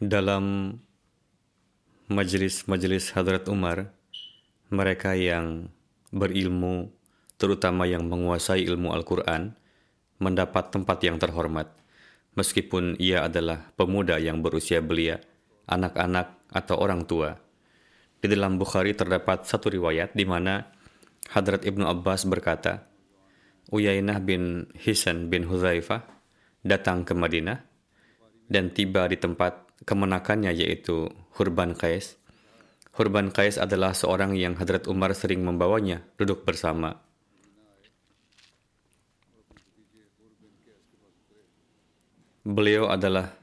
Dalam majelis-majelis Hadrat Umar, mereka yang berilmu, terutama yang menguasai ilmu Al-Quran, mendapat tempat yang terhormat, meskipun ia adalah pemuda yang berusia belia, anak-anak, atau orang tua. Di dalam Bukhari terdapat satu riwayat di mana Hadrat Ibnu Abbas berkata, Uyainah bin Hisan bin Hudzaifah datang ke Madinah dan tiba di tempat kemenakannya yaitu Hurban Qais. Hurban Qais adalah seorang yang Hadrat Umar sering membawanya duduk bersama. Beliau adalah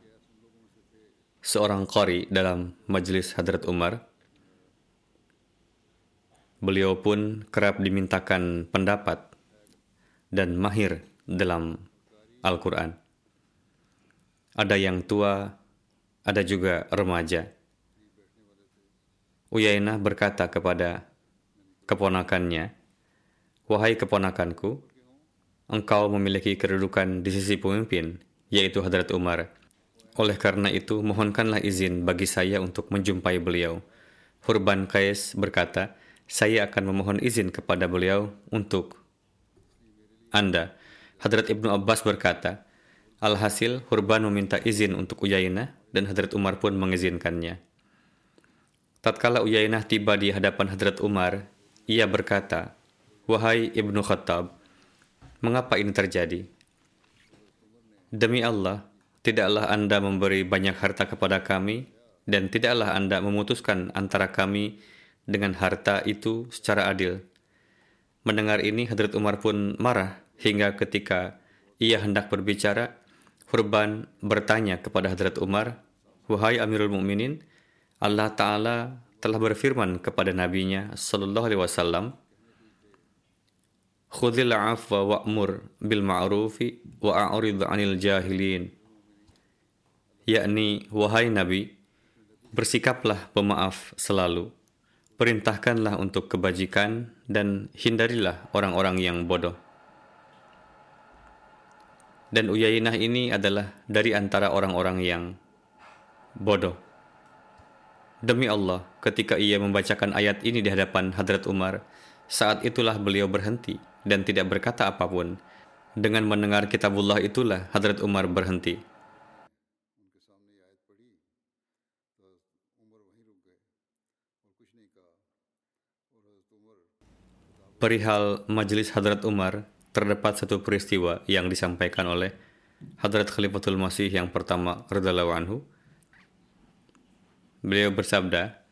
seorang qari dalam majelis Hadrat Umar. Beliau pun kerap dimintakan pendapat dan mahir dalam Al-Quran. Ada yang tua, ada juga remaja. Uyainah berkata kepada keponakannya, Wahai keponakanku, engkau memiliki kedudukan di sisi pemimpin, yaitu Hadrat Umar. Oleh karena itu, mohonkanlah izin bagi saya untuk menjumpai beliau. Hurban Qais berkata, saya akan memohon izin kepada beliau untuk Anda. Hadrat Ibnu Abbas berkata, Alhasil, Hurban meminta izin untuk Uyainah dan Hadrat Umar pun mengizinkannya. Tatkala Uyainah tiba di hadapan Hadrat Umar, ia berkata, Wahai Ibnu Khattab, mengapa ini terjadi? Demi Allah, tidaklah Anda memberi banyak harta kepada kami, dan tidaklah Anda memutuskan antara kami dengan harta itu secara adil. Mendengar ini, Hadrat Umar pun marah hingga ketika ia hendak berbicara, Hurban bertanya kepada Hadrat Umar, Wahai Amirul Mukminin, Allah Ta'ala telah berfirman kepada Nabi-Nya Sallallahu Alaihi Wasallam, Khudil afwa wa'mur bil ma'rufi wa a'rid anil jahilin. Yakni, wahai Nabi, bersikaplah pemaaf selalu. Perintahkanlah untuk kebajikan dan hindarilah orang-orang yang bodoh. Dan Uyainah ini adalah dari antara orang-orang yang bodoh. Demi Allah, ketika ia membacakan ayat ini di hadapan Hadrat Umar, saat itulah beliau berhenti dan tidak berkata apa pun. Dengan mendengar kitabullah itulah Hadrat Umar berhenti. Perihal majelis Hadrat Umar, terdapat satu peristiwa yang disampaikan oleh Hadrat Khalifatul Masih yang pertama radhiyallahu anhu. Beliau bersabda,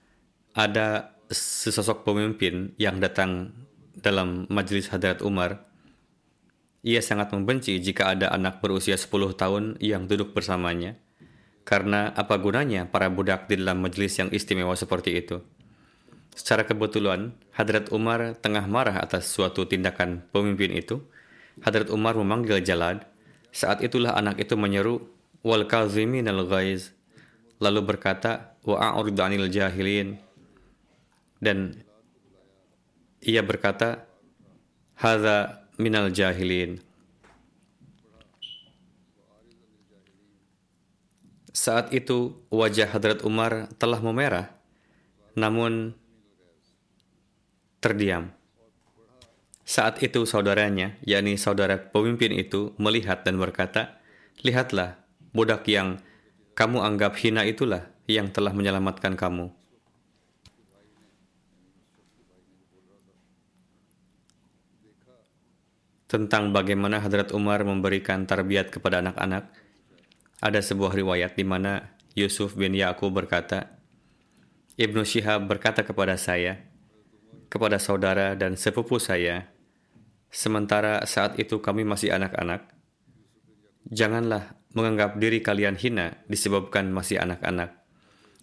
ada sesosok pemimpin yang datang dalam majelis Hadrat Umar. Ia sangat membenci jika ada anak berusia 10 tahun yang duduk bersamanya. Karena apa gunanya para budak di dalam majelis yang istimewa seperti itu? Secara kebetulan, Hadrat Umar tengah marah atas suatu tindakan pemimpin itu. Hadrat Umar memanggil Jalad. Saat itulah anak itu menyeru, Wal kazimin al. Lalu berkata, Wa anil jahilin. Dan ia berkata, Hadha minal jahilin. Saat itu wajah Hadrat Umar telah memerah, namun terdiam. Saat itu saudaranya, yakni saudara pemimpin itu, melihat dan berkata, Lihatlah, budak yang kamu anggap hina itulah yang telah menyelamatkan kamu. Tentang bagaimana Hadrat Umar memberikan tarbiat kepada anak-anak, ada sebuah riwayat di mana Yusuf bin Ya'qub berkata, Ibnu Syihab berkata kepada saya, kepada saudara dan sepupu saya, sementara saat itu kami masih anak-anak, janganlah menganggap diri kalian hina disebabkan masih anak-anak.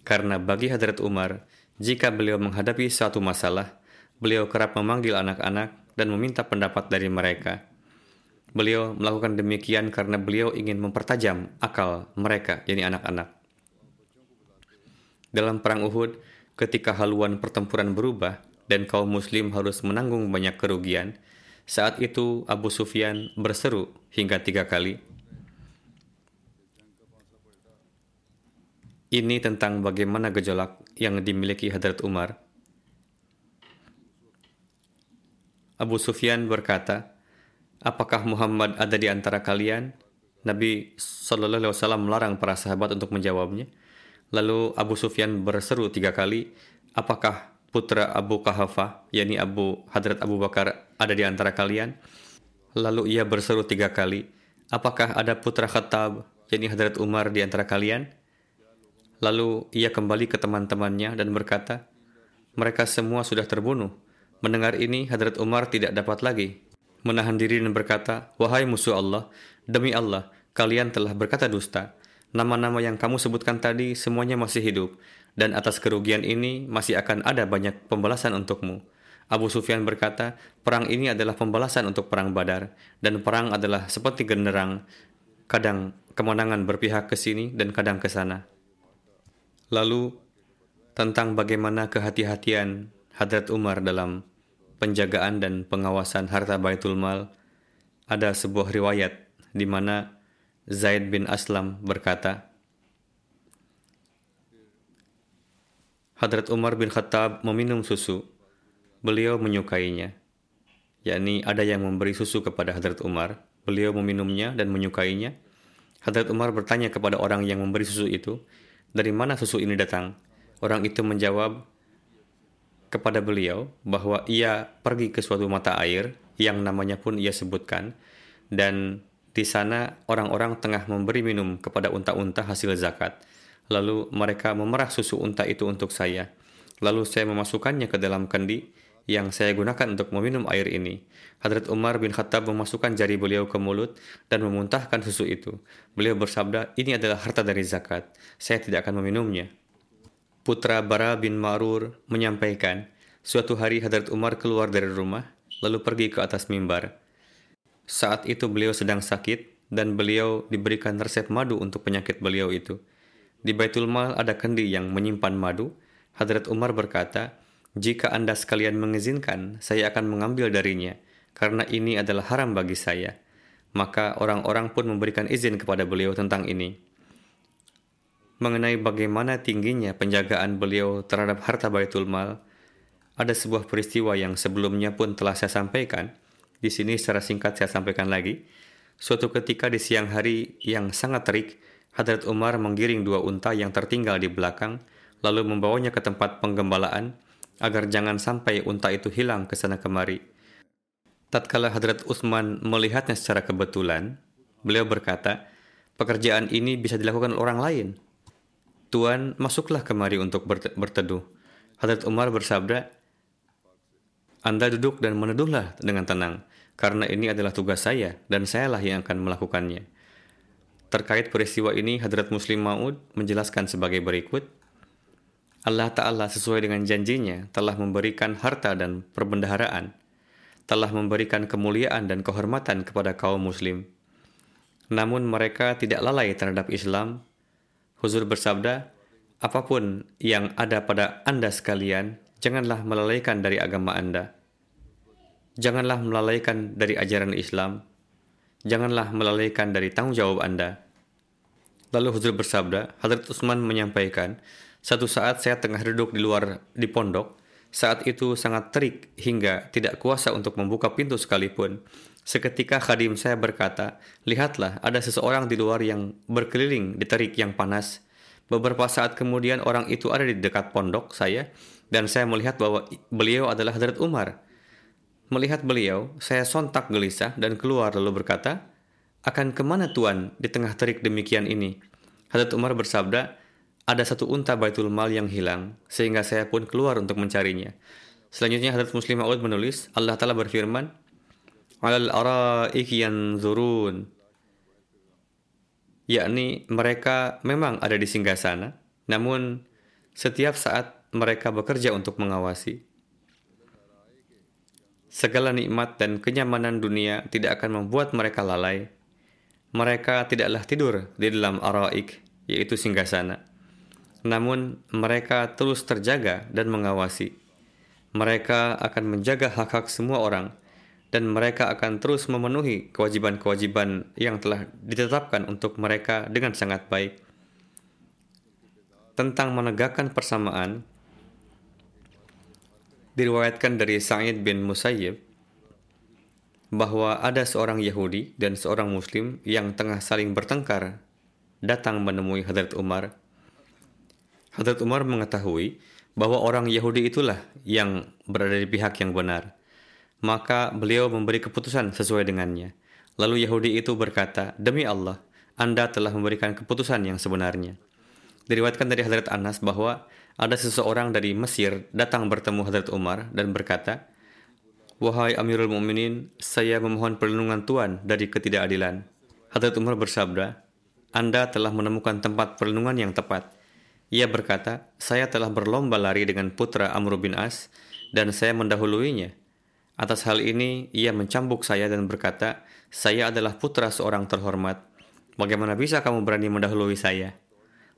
Karena bagi Hadrat Umar, jika beliau menghadapi suatu masalah, beliau kerap memanggil anak-anak dan meminta pendapat dari mereka. Beliau melakukan demikian karena beliau ingin mempertajam akal mereka, yakni anak-anak. Dalam perang Uhud, ketika haluan pertempuran berubah, dan kaum muslim harus menanggung banyak kerugian. Saat itu Abu Sufyan berseru hingga tiga kali. Ini tentang bagaimana gejolak yang dimiliki Hadrat Umar. Abu Sufyan berkata, Apakah Muhammad ada di antara kalian? Nabi Shallallahu Alaihi Wasallam melarang para sahabat untuk menjawabnya. Lalu Abu Sufyan berseru tiga kali, Apakah putra Abu Kahafah, yakni Abu Hadrat Abu Bakar ada di antara kalian? Lalu ia berseru tiga kali, apakah ada putra Khattab, yakni Hadrat Umar di antara kalian? Lalu ia kembali ke teman-temannya dan berkata, mereka semua sudah terbunuh. Mendengar ini, Hadrat Umar tidak dapat lagi menahan diri dan berkata, Wahai musuh Allah, demi Allah, kalian telah berkata dusta. Nama-nama yang kamu sebutkan tadi semuanya masih hidup, dan atas kerugian ini masih akan ada banyak pembalasan untukmu. Abu Sufyan berkata, perang ini adalah pembalasan untuk perang Badar, dan perang adalah seperti genderang, kadang kemenangan berpihak ke sini dan kadang ke sana. Lalu, tentang bagaimana kehati-hatian Hadrat Umar dalam penjagaan dan pengawasan harta Baitul Mal, ada sebuah riwayat di mana Zaid bin Aslam berkata, Hadrat Umar bin Khattab meminum susu. Beliau menyukainya. Yakni ada yang memberi susu kepada Hadrat Umar. Beliau meminumnya dan menyukainya. Hadrat Umar bertanya kepada orang yang memberi susu itu, dari mana susu ini datang? Orang itu menjawab kepada beliau bahwa ia pergi ke suatu mata air yang namanya pun ia sebutkan dan di sana orang-orang tengah memberi minum kepada unta-unta hasil zakat. Lalu mereka memerah susu unta itu untuk saya. Lalu saya memasukkannya ke dalam kendi yang saya gunakan untuk meminum air ini. Hadrat Umar bin Khattab memasukkan jari beliau ke mulut dan memuntahkan susu itu. Beliau bersabda, ini adalah harta dari zakat. Saya tidak akan meminumnya. Putra Bara bin Ma'rur menyampaikan, suatu hari Hadrat Umar keluar dari rumah, lalu pergi ke atas mimbar. Saat itu beliau sedang sakit dan beliau diberikan resep madu untuk penyakit beliau itu. Di Baitul Mal ada kendi yang menyimpan madu. Hadrat Umar berkata, jika Anda sekalian mengizinkan, saya akan mengambil darinya, karena ini adalah haram bagi saya. Maka orang-orang pun memberikan izin kepada beliau tentang ini. Mengenai bagaimana tingginya penjagaan beliau terhadap harta Baitul Mal, ada sebuah peristiwa yang sebelumnya pun telah saya sampaikan, di sini secara singkat saya sampaikan lagi. Suatu ketika di siang hari yang sangat terik, Hadrat Umar menggiring dua unta yang tertinggal di belakang, lalu membawanya ke tempat penggembalaan agar jangan sampai unta itu hilang ke sana kemari. Tatkala Hadrat Utsman melihatnya secara kebetulan, beliau berkata, pekerjaan ini bisa dilakukan orang lain. Tuan, masuklah kemari untuk berteduh. Hadrat Umar bersabda, Anda duduk dan meneduhlah dengan tenang karena ini adalah tugas saya dan sayalah yang akan melakukannya. Terkait peristiwa ini, Hadrat Muslim Maud menjelaskan sebagai berikut. Allah Ta'ala sesuai dengan janjinya telah memberikan harta dan perbendaharaan, telah memberikan kemuliaan dan kehormatan kepada kaum muslim. Namun mereka tidak lalai terhadap Islam. Huzur bersabda, apa pun yang ada pada Anda sekalian, janganlah melalaikan dari agama Anda. Janganlah melalaikan dari ajaran Islam. Janganlah melalaikan dari tanggung jawab Anda. Lalu Huzur bersabda, Hadrat Utsman menyampaikan, satu saat saya tengah duduk di luar di pondok, saat itu sangat terik hingga tidak kuasa untuk membuka pintu sekalipun. Seketika khadim saya berkata, lihatlah ada seseorang di luar yang berkeliling di terik yang panas. Beberapa saat kemudian orang itu ada di dekat pondok saya dan saya melihat bahwa beliau adalah Hadrat Umar. Melihat beliau, saya sontak gelisah dan keluar lalu berkata, akan ke mana Tuan di tengah terik demikian ini? Hadrat Umar bersabda, ada satu unta Baitul Mal yang hilang, sehingga saya pun keluar untuk mencarinya. Selanjutnya Hadrat Muslim Ma'ud menulis, Allah Ta'ala berfirman, Alal ara'iki yanzurun. Yakni mereka memang ada di singgah sana, namun setiap saat mereka bekerja untuk mengawasi. Segala nikmat dan kenyamanan dunia tidak akan membuat mereka lalai. Mereka tidaklah tidur di dalam araik, yaitu singgah sana namun mereka terus terjaga dan mengawasi. Mereka akan menjaga hak-hak semua orang, dan mereka akan terus memenuhi kewajiban-kewajiban yang telah ditetapkan untuk mereka dengan sangat baik. Tentang menegakkan persamaan, diriwayatkan dari Sa'id bin Musayyib bahwa ada seorang Yahudi dan seorang Muslim yang tengah saling bertengkar datang menemui Hadrat Umar Hadrat Umar mengetahui bahwa orang Yahudi itulah yang berada di pihak yang benar. Maka beliau memberi keputusan sesuai dengannya. Lalu Yahudi itu berkata, Demi Allah, Anda telah memberikan keputusan yang sebenarnya. Diriwayatkan dari Hadrat Anas bahwa ada seseorang dari Mesir datang bertemu Hadrat Umar dan berkata, Wahai Amirul Mukminin, saya memohon perlindungan Tuhan dari ketidakadilan. Hadrat Umar bersabda, Anda telah menemukan tempat perlindungan yang tepat. Ia berkata, saya telah berlomba lari dengan putra Amr bin As dan saya mendahuluinya. Atas hal ini, ia mencambuk saya dan berkata, saya adalah putra seorang terhormat. Bagaimana bisa kamu berani mendahului saya?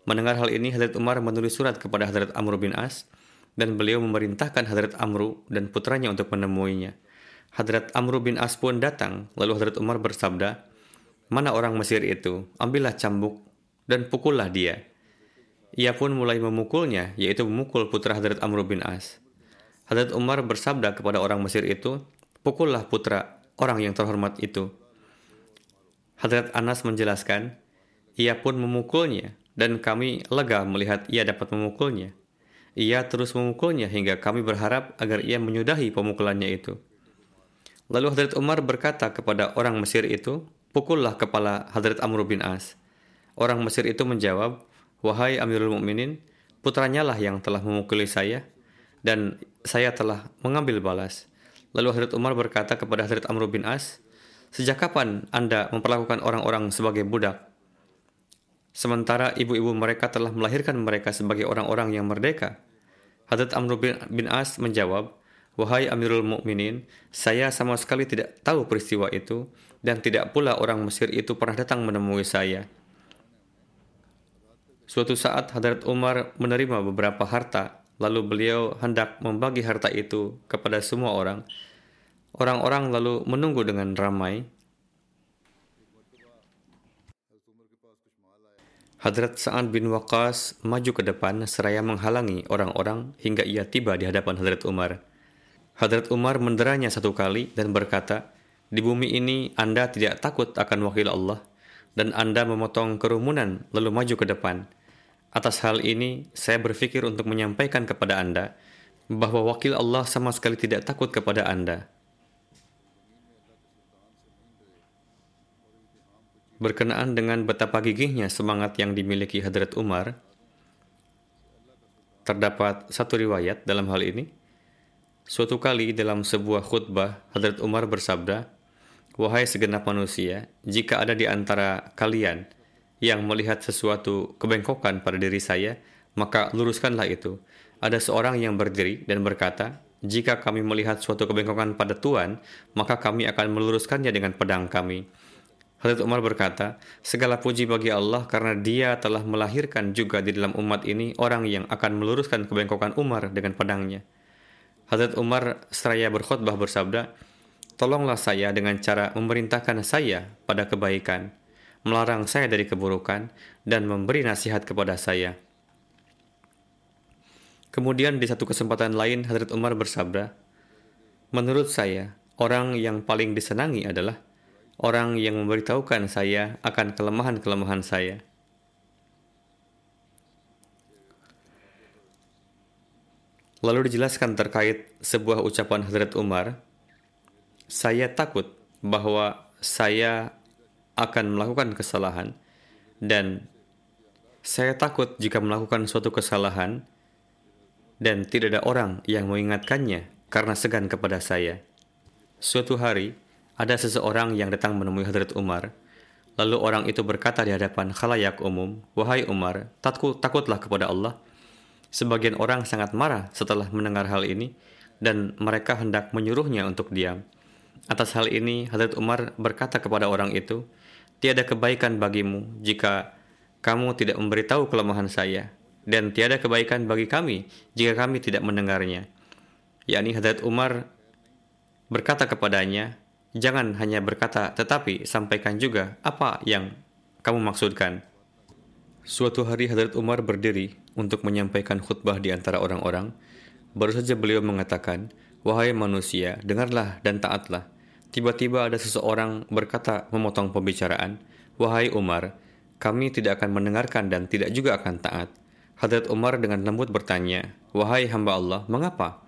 Mendengar hal ini, Hadrat Umar menulis surat kepada Hadrat Amr bin As dan beliau memerintahkan Hadrat Amr dan putranya untuk menemuinya. Hadrat Amr bin As pun datang, lalu Hadrat Umar bersabda, Mana orang Mesir itu? Ambillah cambuk dan pukullah dia. Ia pun mulai memukulnya, yaitu memukul putra Hadrat Amr bin As. Hadrat Umar bersabda kepada orang Mesir itu, pukullah putra orang yang terhormat itu. Hadrat Anas menjelaskan, ia pun memukulnya, dan kami lega melihat ia dapat memukulnya. Ia terus memukulnya hingga kami berharap agar ia menyudahi pemukulannya itu. Lalu Hadrat Umar berkata kepada orang Mesir itu, pukullah kepala Hadrat Amr bin As. Orang Mesir itu menjawab, Wahai Amirul Mukminin, putranya lah yang telah memukuli saya dan saya telah mengambil balas. Lalu Hadrat Umar berkata kepada Hadrat Amr bin As, Sejak kapan Anda memperlakukan orang-orang sebagai budak? Sementara ibu-ibu mereka telah melahirkan mereka sebagai orang-orang yang merdeka. Hadrat Amr bin As menjawab, Wahai Amirul Mukminin, saya sama sekali tidak tahu peristiwa itu dan tidak pula orang Mesir itu pernah datang menemui saya. Suatu saat Hadrat Umar menerima beberapa harta, lalu beliau hendak membagi harta itu kepada semua orang. Orang-orang lalu menunggu dengan ramai. Hadrat Sa'ad bin Waqas maju ke depan seraya menghalangi orang-orang hingga ia tiba di hadapan Hadrat Umar. Hadrat Umar menderanya satu kali dan berkata, Di bumi ini Anda tidak takut akan wakil Allah dan Anda memotong kerumunan lalu maju ke depan. Atas hal ini, saya berpikir untuk menyampaikan kepada Anda bahwa wakil Allah sama sekali tidak takut kepada Anda. Berkenaan dengan betapa gigihnya semangat yang dimiliki Hadrat Umar, terdapat satu riwayat dalam hal ini. Suatu kali dalam sebuah khutbah, Hadrat Umar bersabda, Wahai segenap manusia, jika ada di antara kalian yang melihat sesuatu kebengkokan pada diri saya, maka luruskanlah itu. Ada seorang yang berdiri dan berkata, jika kami melihat suatu kebengkokan pada Tuhan, maka kami akan meluruskannya dengan pedang kami. Hadrat Umar berkata, segala puji bagi Allah karena dia telah melahirkan juga di dalam umat ini orang yang akan meluruskan kebengkokan Umar dengan pedangnya. Hadrat Umar seraya berkhutbah bersabda, tolonglah saya dengan cara memerintahkan saya pada kebaikan, melarang saya dari keburukan, dan memberi nasihat kepada saya. Kemudian di satu kesempatan lain Hadrat Umar bersabda, Menurut saya, orang yang paling disenangi adalah orang yang memberitahukan saya akan kelemahan-kelemahan saya. Lalu dijelaskan terkait sebuah ucapan Hadrat Umar, saya takut bahwa saya akan melakukan kesalahan dan saya takut jika melakukan suatu kesalahan dan tidak ada orang yang mengingatkannya karena segan kepada saya. Suatu hari, ada seseorang yang datang menemui Hadrat Umar. Lalu orang itu berkata di hadapan khalayak umum, Wahai Umar, takut, takutlah kepada Allah. Sebagian orang sangat marah setelah mendengar hal ini, dan mereka hendak menyuruhnya untuk diam. Atas hal ini, Hadrat Umar berkata kepada orang itu, Tiada kebaikan bagimu jika kamu tidak memberitahu kelemahan saya, dan tiada kebaikan bagi kami jika kami tidak mendengarnya. Yakni Hadrat Umar berkata kepadanya, jangan hanya berkata tetapi sampaikan juga apa yang kamu maksudkan. Suatu hari Hadrat Umar berdiri untuk menyampaikan khutbah di antara orang-orang. Baru saja beliau mengatakan, Wahai manusia, dengarlah dan taatlah. Tiba-tiba ada seseorang berkata memotong pembicaraan, Wahai Umar, kami tidak akan mendengarkan dan tidak juga akan taat. Hadrat Umar dengan lembut bertanya, Wahai hamba Allah, mengapa?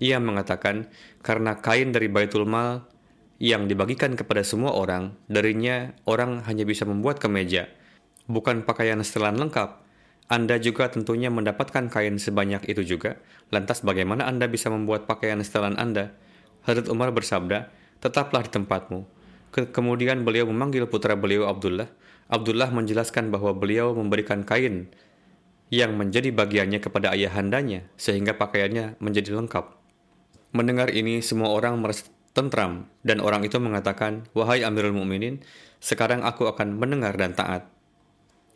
Ia mengatakan, karena kain dari Baitul Mal yang dibagikan kepada semua orang, darinya orang hanya bisa membuat kemeja, bukan pakaian setelan lengkap. Anda juga tentunya mendapatkan kain sebanyak itu juga. Lantas bagaimana Anda bisa membuat pakaian setelan Anda? Hadrat Umar bersabda, tetaplah di tempatmu. Ke kemudian beliau memanggil putra beliau Abdullah. Abdullah menjelaskan bahwa beliau memberikan kain yang menjadi bagiannya kepada ayahandanya, sehingga pakaiannya menjadi lengkap. Mendengar ini, semua orang merasa tentram, dan orang itu mengatakan, Wahai Amirul Mukminin, sekarang aku akan mendengar dan taat.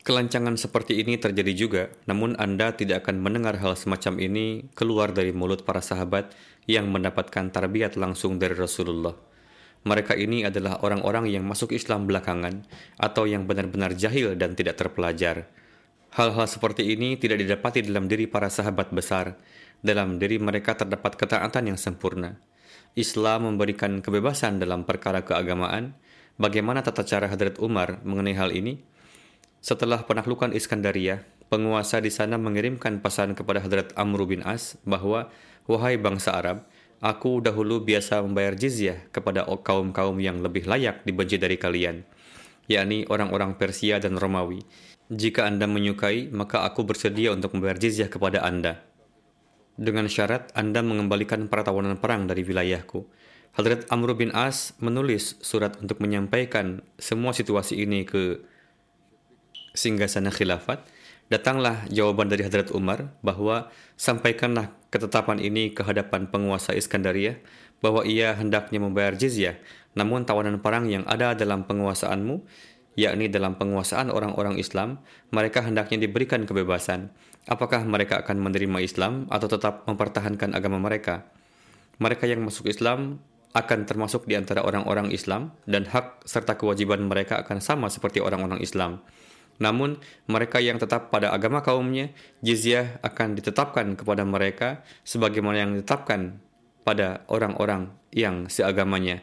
Kelancangan seperti ini terjadi juga, namun Anda tidak akan mendengar hal semacam ini keluar dari mulut para sahabat yang mendapatkan tarbiyat langsung dari Rasulullah. Mereka ini adalah orang-orang yang masuk Islam belakangan atau yang benar-benar jahil dan tidak terpelajar. Hal-hal seperti ini tidak didapati dalam diri para sahabat besar. Dalam diri mereka terdapat ketaatan yang sempurna. Islam memberikan kebebasan dalam perkara keagamaan. Bagaimana tata cara Hadrat Umar mengenai hal ini? Setelah penaklukan Iskandaria, penguasa di sana mengirimkan pesan kepada Hadrat Amr bin As bahwa, Wahai bangsa Arab, aku dahulu biasa membayar jizyah kepada kaum-kaum yang lebih layak dibenci dari kalian, yakni orang-orang Persia dan Romawi jika Anda menyukai, maka aku bersedia untuk membayar jizyah kepada Anda. Dengan syarat Anda mengembalikan para tawanan perang dari wilayahku. Hadrat Amr bin As menulis surat untuk menyampaikan semua situasi ini ke singgasana khilafat. Datanglah jawaban dari Hadrat Umar bahwa sampaikanlah ketetapan ini ke hadapan penguasa Iskandaria bahwa ia hendaknya membayar jizyah. Namun tawanan perang yang ada dalam penguasaanmu yakni dalam penguasaan orang-orang Islam, mereka hendaknya diberikan kebebasan. Apakah mereka akan menerima Islam atau tetap mempertahankan agama mereka? Mereka yang masuk Islam akan termasuk di antara orang-orang Islam dan hak serta kewajiban mereka akan sama seperti orang-orang Islam. Namun, mereka yang tetap pada agama kaumnya, jizyah akan ditetapkan kepada mereka sebagaimana yang ditetapkan pada orang-orang yang seagamanya.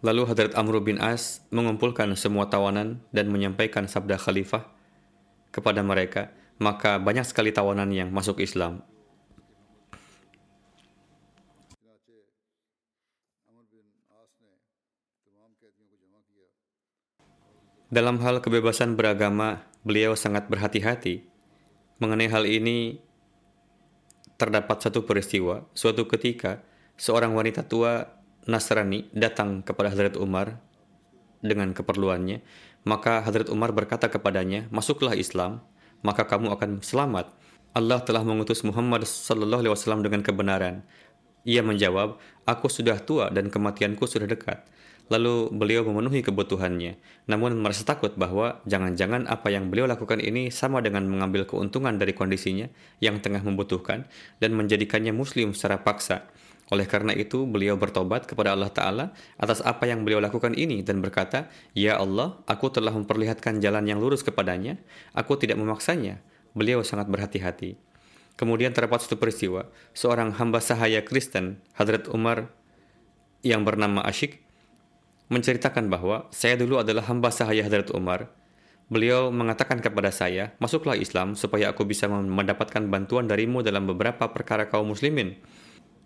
Lalu Hadrat Amr bin As mengumpulkan semua tawanan dan menyampaikan sabda khalifah kepada mereka, maka banyak sekali tawanan yang masuk Islam. Dalam hal kebebasan beragama, beliau sangat berhati-hati. Mengenai hal ini, terdapat satu peristiwa. Suatu ketika, seorang wanita tua Nasrani datang kepada Hadrat Umar dengan keperluannya, maka Hadrat Umar berkata kepadanya, "Masuklah Islam, maka kamu akan selamat." Allah telah mengutus Muhammad sallallahu alaihi wasallam dengan kebenaran. Ia menjawab, "Aku sudah tua dan kematianku sudah dekat." Lalu beliau memenuhi kebutuhannya, namun merasa takut bahwa jangan-jangan apa yang beliau lakukan ini sama dengan mengambil keuntungan dari kondisinya yang tengah membutuhkan dan menjadikannya muslim secara paksa. Oleh karena itu, beliau bertobat kepada Allah Ta'ala atas apa yang beliau lakukan ini dan berkata, Ya Allah, aku telah memperlihatkan jalan yang lurus kepadanya, aku tidak memaksanya. Beliau sangat berhati-hati. Kemudian terdapat suatu peristiwa, seorang hamba sahaya Kristen, Hadrat Umar yang bernama Ashik, menceritakan bahwa saya dulu adalah hamba sahaya Hadrat Umar. Beliau mengatakan kepada saya, masuklah Islam supaya aku bisa mendapatkan bantuan darimu dalam beberapa perkara kaum muslimin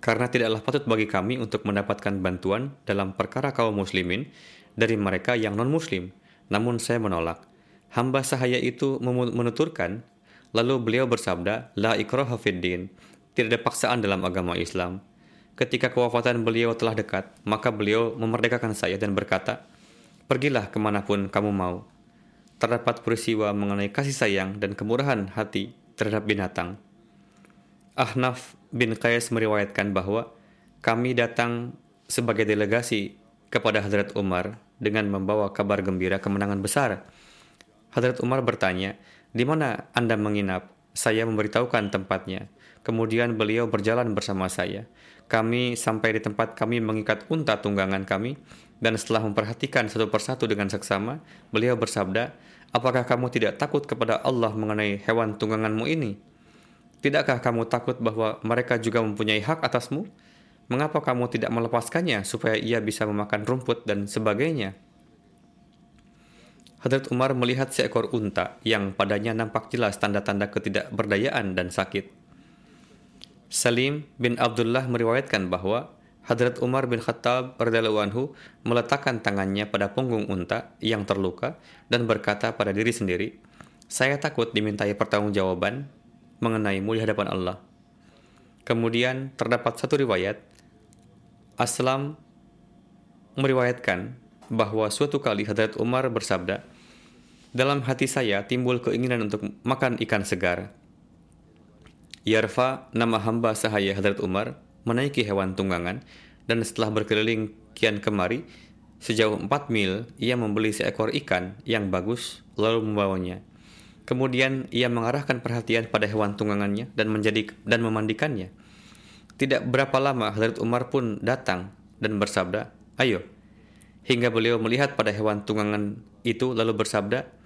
karena tidaklah patut bagi kami untuk mendapatkan bantuan dalam perkara kaum muslimin dari mereka yang non-muslim. Namun saya menolak. Hamba sahaya itu menuturkan, lalu beliau bersabda, La ikraha fiddin, tidak ada paksaan dalam agama Islam. Ketika kewafatan beliau telah dekat, maka beliau memerdekakan saya dan berkata, Pergilah ke mana pun kamu mau. Terdapat peristiwa mengenai kasih sayang dan kemurahan hati terhadap binatang. Ahnaf bin Qais meriwayatkan bahwa kami datang sebagai delegasi kepada Hadrat Umar dengan membawa kabar gembira kemenangan besar. Hadrat Umar bertanya, di mana Anda menginap? Saya memberitahukan tempatnya. Kemudian beliau berjalan bersama saya. Kami sampai di tempat kami mengikat unta tunggangan kami, dan setelah memperhatikan satu persatu dengan seksama, beliau bersabda, Apakah kamu tidak takut kepada Allah mengenai hewan tungganganmu ini? Tidakkah kamu takut bahwa mereka juga mempunyai hak atasmu? Mengapa kamu tidak melepaskannya supaya ia bisa memakan rumput dan sebagainya? Hadrat Umar melihat seekor unta yang padanya nampak jelas tanda-tanda ketidakberdayaan dan sakit. Salim bin Abdullah meriwayatkan bahwa Hadrat Umar bin Khattab radhiyallahu anhu meletakkan tangannya pada punggung unta yang terluka dan berkata pada diri sendiri, "Saya takut dimintai pertanggungjawaban mengenaimu di hadapan Allah. Kemudian terdapat satu riwayat, Aslam meriwayatkan bahwa suatu kali Hadrat Umar bersabda, dalam hati saya timbul keinginan untuk makan ikan segar. Yarfa, nama hamba sahaya Hadrat Umar, menaiki hewan tunggangan dan setelah berkeliling kian kemari, sejauh 4 mil ia membeli seekor ikan yang bagus lalu membawanya. Kemudian ia mengarahkan perhatian pada hewan tunggangannya dan menjadi dan memandikannya. Tidak berapa lama Hadrat Umar pun datang dan bersabda, "Ayo." Hingga beliau melihat pada hewan tunggangan itu lalu bersabda,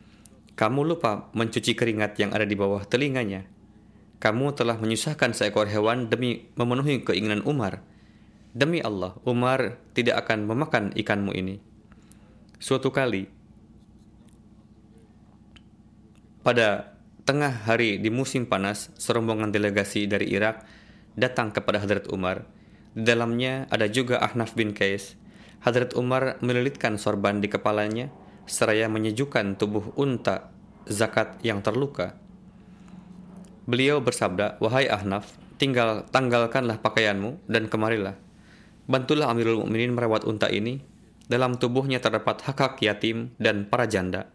"Kamu lupa mencuci keringat yang ada di bawah telinganya. Kamu telah menyusahkan seekor hewan demi memenuhi keinginan Umar. Demi Allah, Umar tidak akan memakan ikanmu ini." Suatu kali Pada tengah hari di musim panas, serombongan delegasi dari Irak datang kepada Hadrat Umar. Di dalamnya ada juga Ahnaf bin Qais. Hadrat Umar melilitkan sorban di kepalanya, seraya menyejukkan tubuh unta zakat yang terluka. Beliau bersabda, Wahai Ahnaf, tinggal tanggalkanlah pakaianmu dan kemarilah. Bantulah Amirul Mukminin merawat unta ini. Dalam tubuhnya terdapat hak-hak yatim dan para janda.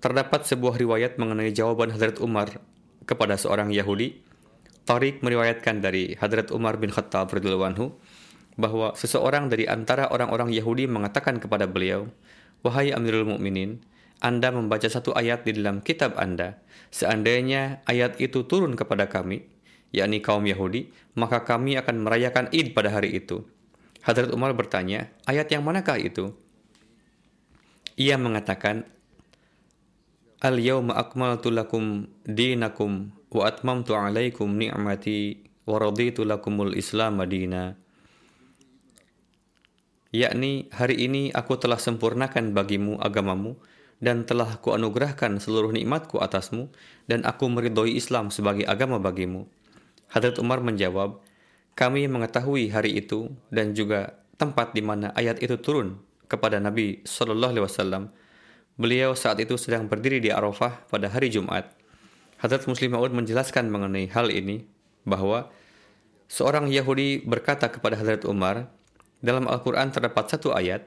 Terdapat sebuah riwayat mengenai jawaban Hadrat Umar kepada seorang Yahudi. Tariq meriwayatkan dari Hadrat Umar bin Khattab radhiyallahu anhu bahwa seseorang dari antara orang-orang Yahudi mengatakan kepada beliau, "Wahai Amirul Mukminin, Anda membaca satu ayat di dalam kitab Anda. Seandainya ayat itu turun kepada kami, yakni kaum Yahudi, maka kami akan merayakan Id pada hari itu." Hadrat Umar bertanya, "Ayat yang manakah itu?" Ia mengatakan, Al-yawma akmaltu lakum dinakum wa atmamtu alaikum ni'mati wa raditu lakumul islam madina. Yakni hari ini aku telah sempurnakan bagimu agamamu dan telah kuanugerahkan seluruh nikmatku atasmu dan aku meridhoi Islam sebagai agama bagimu. Hadrat Umar menjawab, kami mengetahui hari itu dan juga tempat di mana ayat itu turun kepada Nabi Shallallahu Alaihi Wasallam Beliau saat itu sedang berdiri di Arafah pada hari Jumat. Hadrat Muslim Maud menjelaskan mengenai hal ini bahwa seorang Yahudi berkata kepada Hadrat Umar, dalam Al-Quran terdapat satu ayat,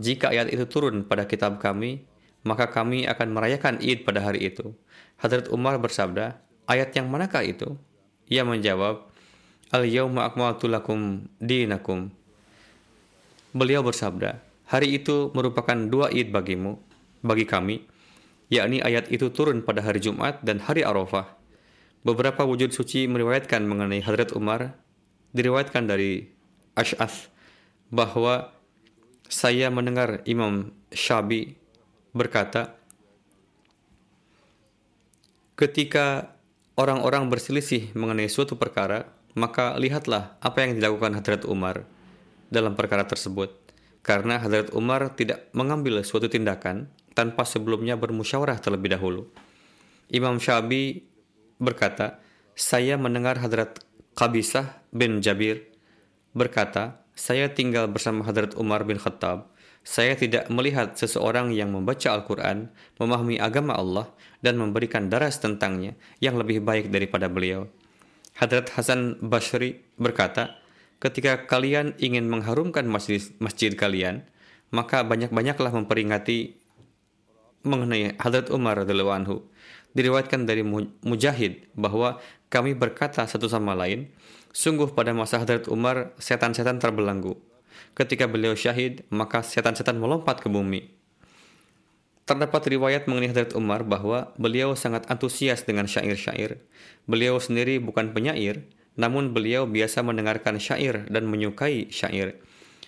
jika ayat itu turun pada kitab kami, maka kami akan merayakan Id pada hari itu. Hadrat Umar bersabda, ayat yang manakah itu? Ia menjawab, Al-yawma akmaltu lakum dinakum. Beliau bersabda, hari itu merupakan dua Id bagimu, bagi kami, yakni ayat itu turun pada hari Jumat dan hari Arafah. Beberapa wujud suci meriwayatkan mengenai Hadrat Umar, diriwayatkan dari Ash'ath, bahwa saya mendengar Imam Syabi berkata, ketika orang-orang berselisih mengenai suatu perkara, maka lihatlah apa yang dilakukan Hadrat Umar dalam perkara tersebut. Karena Hadrat Umar tidak mengambil suatu tindakan tanpa sebelumnya bermusyawarah terlebih dahulu. Imam Syabi berkata, saya mendengar Hadrat Qabisah bin Jabir berkata, saya tinggal bersama Hadrat Umar bin Khattab saya tidak melihat seseorang yang membaca Al-Quran, memahami agama Allah, dan memberikan daras tentangnya yang lebih baik daripada beliau. Hadrat Hasan Bashri berkata, ketika kalian ingin mengharumkan masjid, masjid kalian, maka banyak-banyaklah memperingati mengenai Hadrat Umar anhu. Diriwayatkan dari Mujahid bahwa kami berkata satu sama lain, sungguh pada masa Hadrat Umar setan-setan terbelenggu ketika beliau syahid, maka setan-setan melompat ke bumi. Terdapat riwayat mengenai Hadrat Umar bahwa beliau sangat antusias dengan syair-syair. Beliau sendiri bukan penyair, namun beliau biasa mendengarkan syair dan menyukai syair.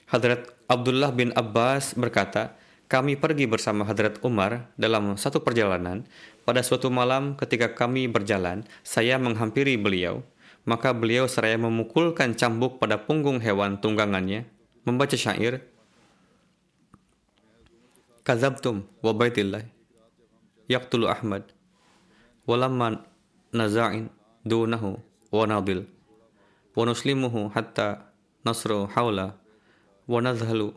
Hadrat Abdullah bin Abbas berkata, kami pergi bersama Hadrat Umar dalam satu perjalanan. Pada suatu malam ketika kami berjalan, saya menghampiri beliau. Maka beliau seraya memukulkan cambuk pada punggung hewan tunggangannya membaca syair Kadzabtum wa baitillah yaqtulu Ahmad walamma naza'in dunahu wa nadil wa nuslimuhu hatta nasru hawla wa nadhalu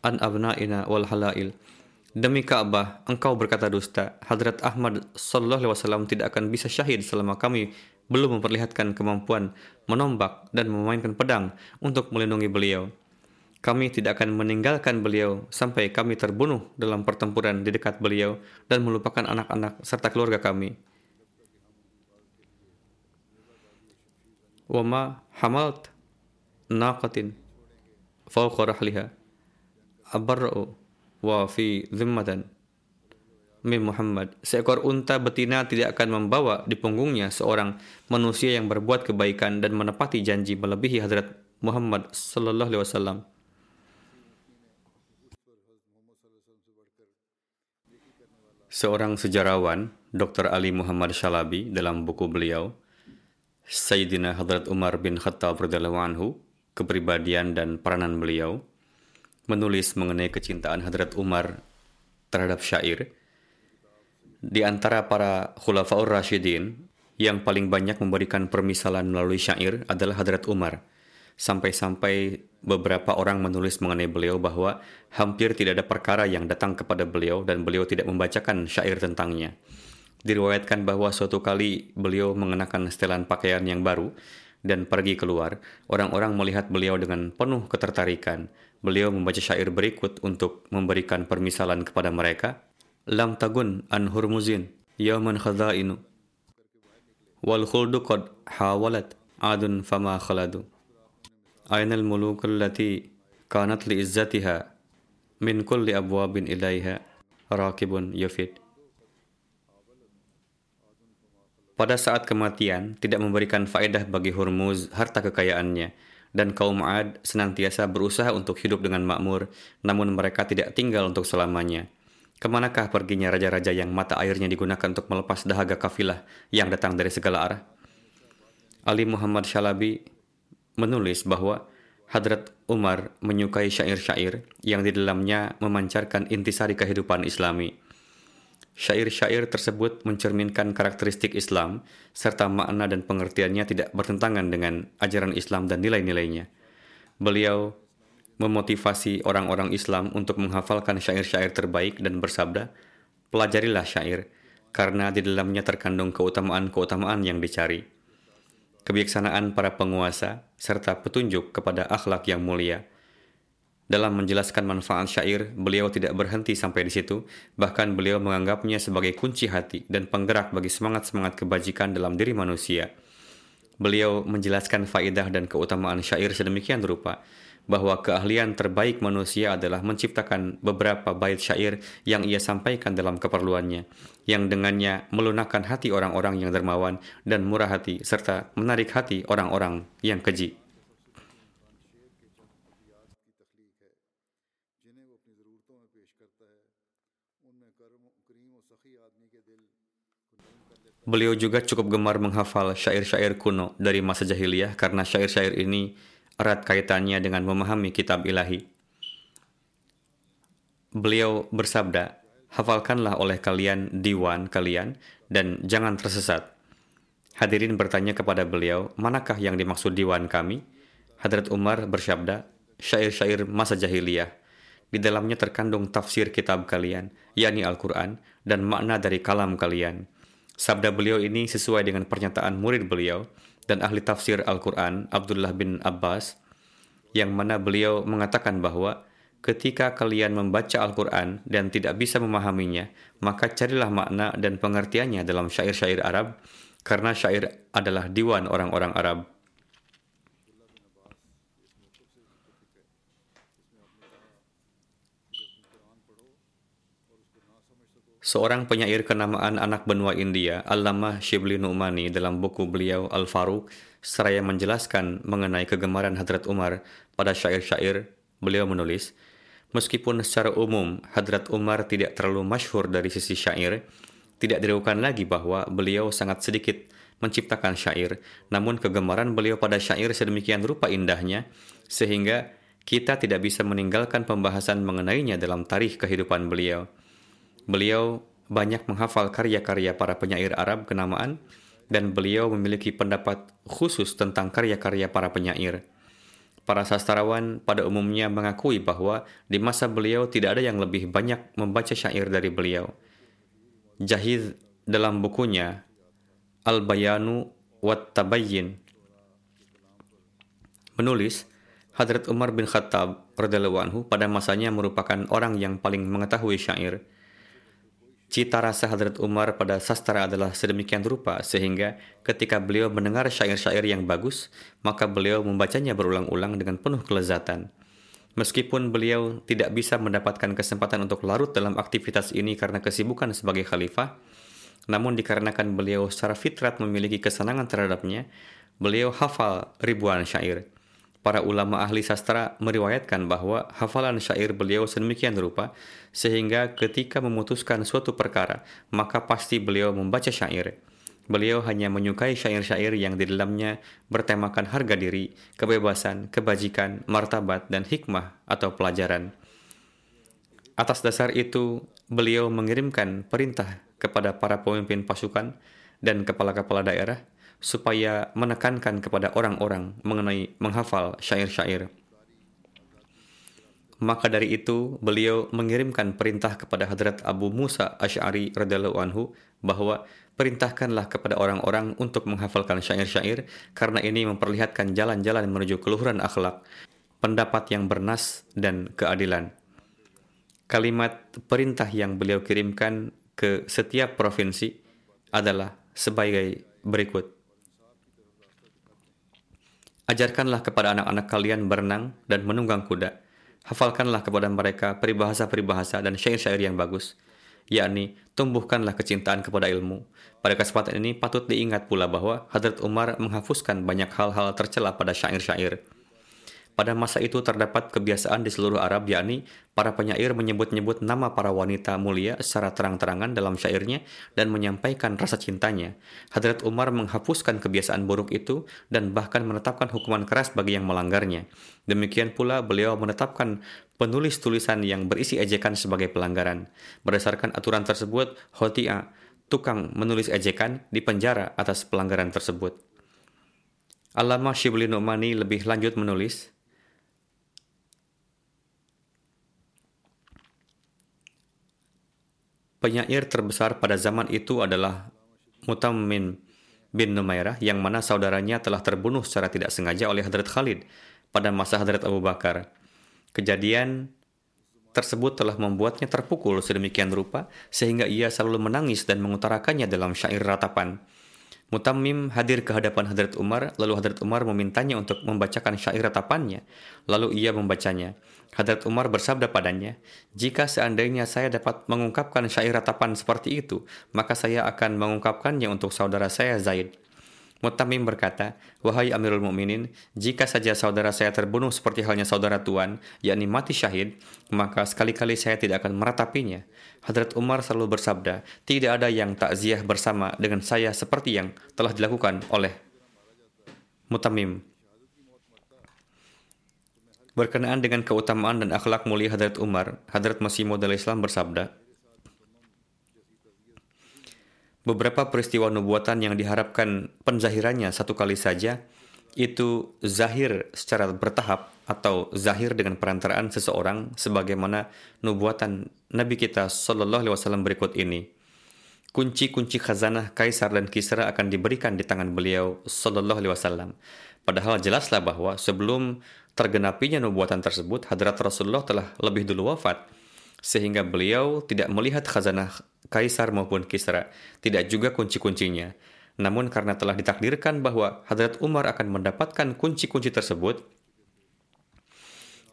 an abna'ina wal halail Demi Ka'bah, engkau berkata dusta. Hadrat Ahmad Sallallahu Alaihi Wasallam tidak akan bisa syahid selama kami belum memperlihatkan kemampuan menombak dan memainkan pedang untuk melindungi beliau. Kami tidak akan meninggalkan beliau sampai kami terbunuh dalam pertempuran di dekat beliau dan melupakan anak-anak serta keluarga kami. Wama hamalt naqatin fawqa rahliha abarra'u wa fi zimmatan min Muhammad. Seekor unta betina tidak akan membawa di punggungnya seorang manusia yang berbuat kebaikan dan menepati janji melebihi hadrat Muhammad sallallahu alaihi wasallam. Seorang sejarawan, Dr. Ali Muhammad Shalabi, dalam buku beliau, Sayyidina Hadrat Umar bin Khattab radhiyallahu anhu, kepribadian dan peranan beliau, menulis mengenai kecintaan Hadrat Umar terhadap syair. Di antara para khulafaur rasyidin, yang paling banyak memberikan permisalan melalui syair adalah Hadrat Umar. Sampai-sampai beberapa orang menulis mengenai beliau bahwa hampir tidak ada perkara yang datang kepada beliau dan beliau tidak membacakan syair tentangnya. Diriwayatkan bahwa suatu kali beliau mengenakan setelan pakaian yang baru dan pergi keluar, orang-orang melihat beliau dengan penuh ketertarikan. Beliau membaca syair berikut untuk memberikan permisalan kepada mereka lam tagun an hurmuzin yawman khadainu wal khuldu qad hawalat adun fama khaladu. Aynal muluk allati kanat li izzatiha min kulli abwabin ilaiha raqibun yafid pada saat kematian tidak memberikan faedah bagi Hormuz harta kekayaannya dan kaum Ad senantiasa berusaha untuk hidup dengan makmur namun mereka tidak tinggal untuk selamanya. Ke manakah perginya raja-raja yang mata airnya digunakan untuk melepas dahaga kafilah yang datang dari segala arah? Ali Muhammad Shalabi menulis bahwa Hadrat Umar menyukai syair-syair yang di dalamnya memancarkan intisari kehidupan islami. Syair-syair tersebut mencerminkan karakteristik Islam serta makna dan pengertiannya tidak bertentangan dengan ajaran Islam dan nilai-nilainya. Beliau memotivasi orang-orang Islam untuk menghafalkan syair-syair terbaik dan bersabda, "Pelajarilah syair, karena di dalamnya terkandung keutamaan-keutamaan yang dicari." kebijaksanaan para penguasa, serta petunjuk kepada akhlak yang mulia. Dalam menjelaskan manfaat syair, beliau tidak berhenti sampai di situ, bahkan beliau menganggapnya sebagai kunci hati dan penggerak bagi semangat-semangat kebajikan dalam diri manusia. Beliau menjelaskan faidah dan keutamaan syair sedemikian rupa, bahwa keahlian terbaik manusia adalah menciptakan beberapa bait syair yang ia sampaikan dalam keperluannya, yang dengannya melunakkan hati orang-orang yang dermawan dan murah hati, serta menarik hati orang-orang yang keji. Beliau juga cukup gemar menghafal syair-syair kuno dari masa jahiliyah karena syair-syair ini erat kaitannya dengan memahami kitab ilahi. Beliau bersabda, hafalkanlah oleh kalian diwan kalian dan jangan tersesat. Hadirin bertanya kepada beliau, manakah yang dimaksud diwan kami? Hadrat Umar bersabda, syair-syair masa jahiliyah. Di dalamnya terkandung tafsir kitab kalian, yakni Al-Quran, dan makna dari kalam kalian. Sabda beliau ini sesuai dengan pernyataan murid beliau dan ahli tafsir Al-Quran Abdullah bin Abbas yang mana beliau mengatakan bahwa ketika kalian membaca Al-Quran dan tidak bisa memahaminya, maka carilah makna dan pengertiannya dalam syair-syair Arab karena syair adalah diwan orang-orang Arab. Seorang penyair kenamaan anak benua India, Allama Shibli Nu'mani dalam buku beliau Al-Faruq, seraya menjelaskan mengenai kegemaran Hadrat Umar pada syair-syair, beliau menulis, Meskipun secara umum Hadrat Umar tidak terlalu masyhur dari sisi syair, tidak diragukan lagi bahwa beliau sangat sedikit menciptakan syair, namun kegemaran beliau pada syair sedemikian rupa indahnya, sehingga kita tidak bisa meninggalkan pembahasan mengenainya dalam tarikh kehidupan beliau. Beliau banyak menghafal karya-karya para penyair Arab kenamaan dan beliau memiliki pendapat khusus tentang karya-karya para penyair. Para sastrawan pada umumnya mengakui bahwa di masa beliau tidak ada yang lebih banyak membaca syair dari beliau. Jahid dalam bukunya Al-Bayanu wat Tabayyin menulis Hadrat Umar bin Khattab radhiyallahu anhu pada masanya merupakan orang yang paling mengetahui syair Cita rasa Hadrat Umar pada sastra adalah sedemikian rupa sehingga ketika beliau mendengar syair-syair yang bagus, maka beliau membacanya berulang-ulang dengan penuh kelezatan. Meskipun beliau tidak bisa mendapatkan kesempatan untuk larut dalam aktivitas ini karena kesibukan sebagai khalifah, namun dikarenakan beliau secara fitrat memiliki kesenangan terhadapnya, beliau hafal ribuan syair. Para ulama ahli sastra meriwayatkan bahwa hafalan syair beliau sedemikian rupa sehingga ketika memutuskan suatu perkara, maka pasti beliau membaca syair. Beliau hanya menyukai syair-syair yang di dalamnya bertemakan harga diri, kebebasan, kebajikan, martabat, dan hikmah atau pelajaran. Atas dasar itu, beliau mengirimkan perintah kepada para pemimpin pasukan dan kepala-kepala daerah supaya menekankan kepada orang-orang mengenai menghafal syair-syair. Maka dari itu, beliau mengirimkan perintah kepada Hadrat Abu Musa Ash'ari radhiyallahu anhu bahwa perintahkanlah kepada orang-orang untuk menghafalkan syair-syair karena ini memperlihatkan jalan-jalan menuju keluhuran akhlak, pendapat yang bernas dan keadilan. Kalimat perintah yang beliau kirimkan ke setiap provinsi adalah sebagai berikut. Ajarkanlah kepada anak-anak kalian berenang dan menunggang kuda. Hafalkanlah kepada mereka peribahasa-peribahasa dan syair-syair yang bagus, yakni tumbuhkanlah kecintaan kepada ilmu. Pada kesempatan ini patut diingat pula bahwa Hadrat Umar menghapuskan banyak hal-hal tercela pada syair-syair. Pada masa itu terdapat kebiasaan di seluruh Arab yakni para penyair menyebut-nyebut nama para wanita mulia secara terang-terangan dalam syairnya dan menyampaikan rasa cintanya. Hadrat Umar menghapuskan kebiasaan buruk itu dan bahkan menetapkan hukuman keras bagi yang melanggarnya. Demikian pula beliau menetapkan penulis tulisan yang berisi ejekan sebagai pelanggaran. Berdasarkan aturan tersebut, Hotia, tukang menulis ejekan, dipenjara atas pelanggaran tersebut. Alama Shibli Nu'mani lebih lanjut menulis, Penyair terbesar pada zaman itu adalah Mutammin bin Numairah yang mana saudaranya telah terbunuh secara tidak sengaja oleh Hadrat Khalid pada masa Hadrat Abu Bakar. Kejadian tersebut telah membuatnya terpukul sedemikian rupa sehingga ia selalu menangis dan mengutarakannya dalam syair ratapan. Mutammim hadir ke hadapan Hadrat Umar, lalu Hadrat Umar memintanya untuk membacakan syair ratapannya. Lalu ia membacanya. Hadrat Umar bersabda padanya, jika seandainya saya dapat mengungkapkan syair ratapan seperti itu, maka saya akan mengungkapkannya untuk saudara saya Zaid. Mutamim berkata, Wahai Amirul Mukminin, jika saja saudara saya terbunuh seperti halnya saudara tuan, yakni mati syahid, maka sekali-kali saya tidak akan meratapinya. Hadrat Umar selalu bersabda, tidak ada yang takziah bersama dengan saya seperti yang telah dilakukan oleh Mutamim. Berkenaan dengan keutamaan dan akhlak mulia Hadrat Umar, Hadrat Masih Maud Islam bersabda, beberapa peristiwa nubuatan yang diharapkan penzahirannya satu kali saja itu zahir secara bertahap atau zahir dengan perantaraan seseorang sebagaimana nubuatan Nabi kita Shallallahu Alaihi Wasallam berikut ini. Kunci-kunci khazanah Kaisar dan Kisra akan diberikan di tangan beliau Shallallahu Alaihi Wasallam. Padahal jelaslah bahwa sebelum tergenapinya nubuatan tersebut, Hadrat Rasulullah telah lebih dulu wafat, sehingga beliau tidak melihat khazanah kaisar maupun Kisra, tidak juga kunci-kuncinya. Namun karena telah ditakdirkan bahwa Hadrat Umar akan mendapatkan kunci-kunci tersebut,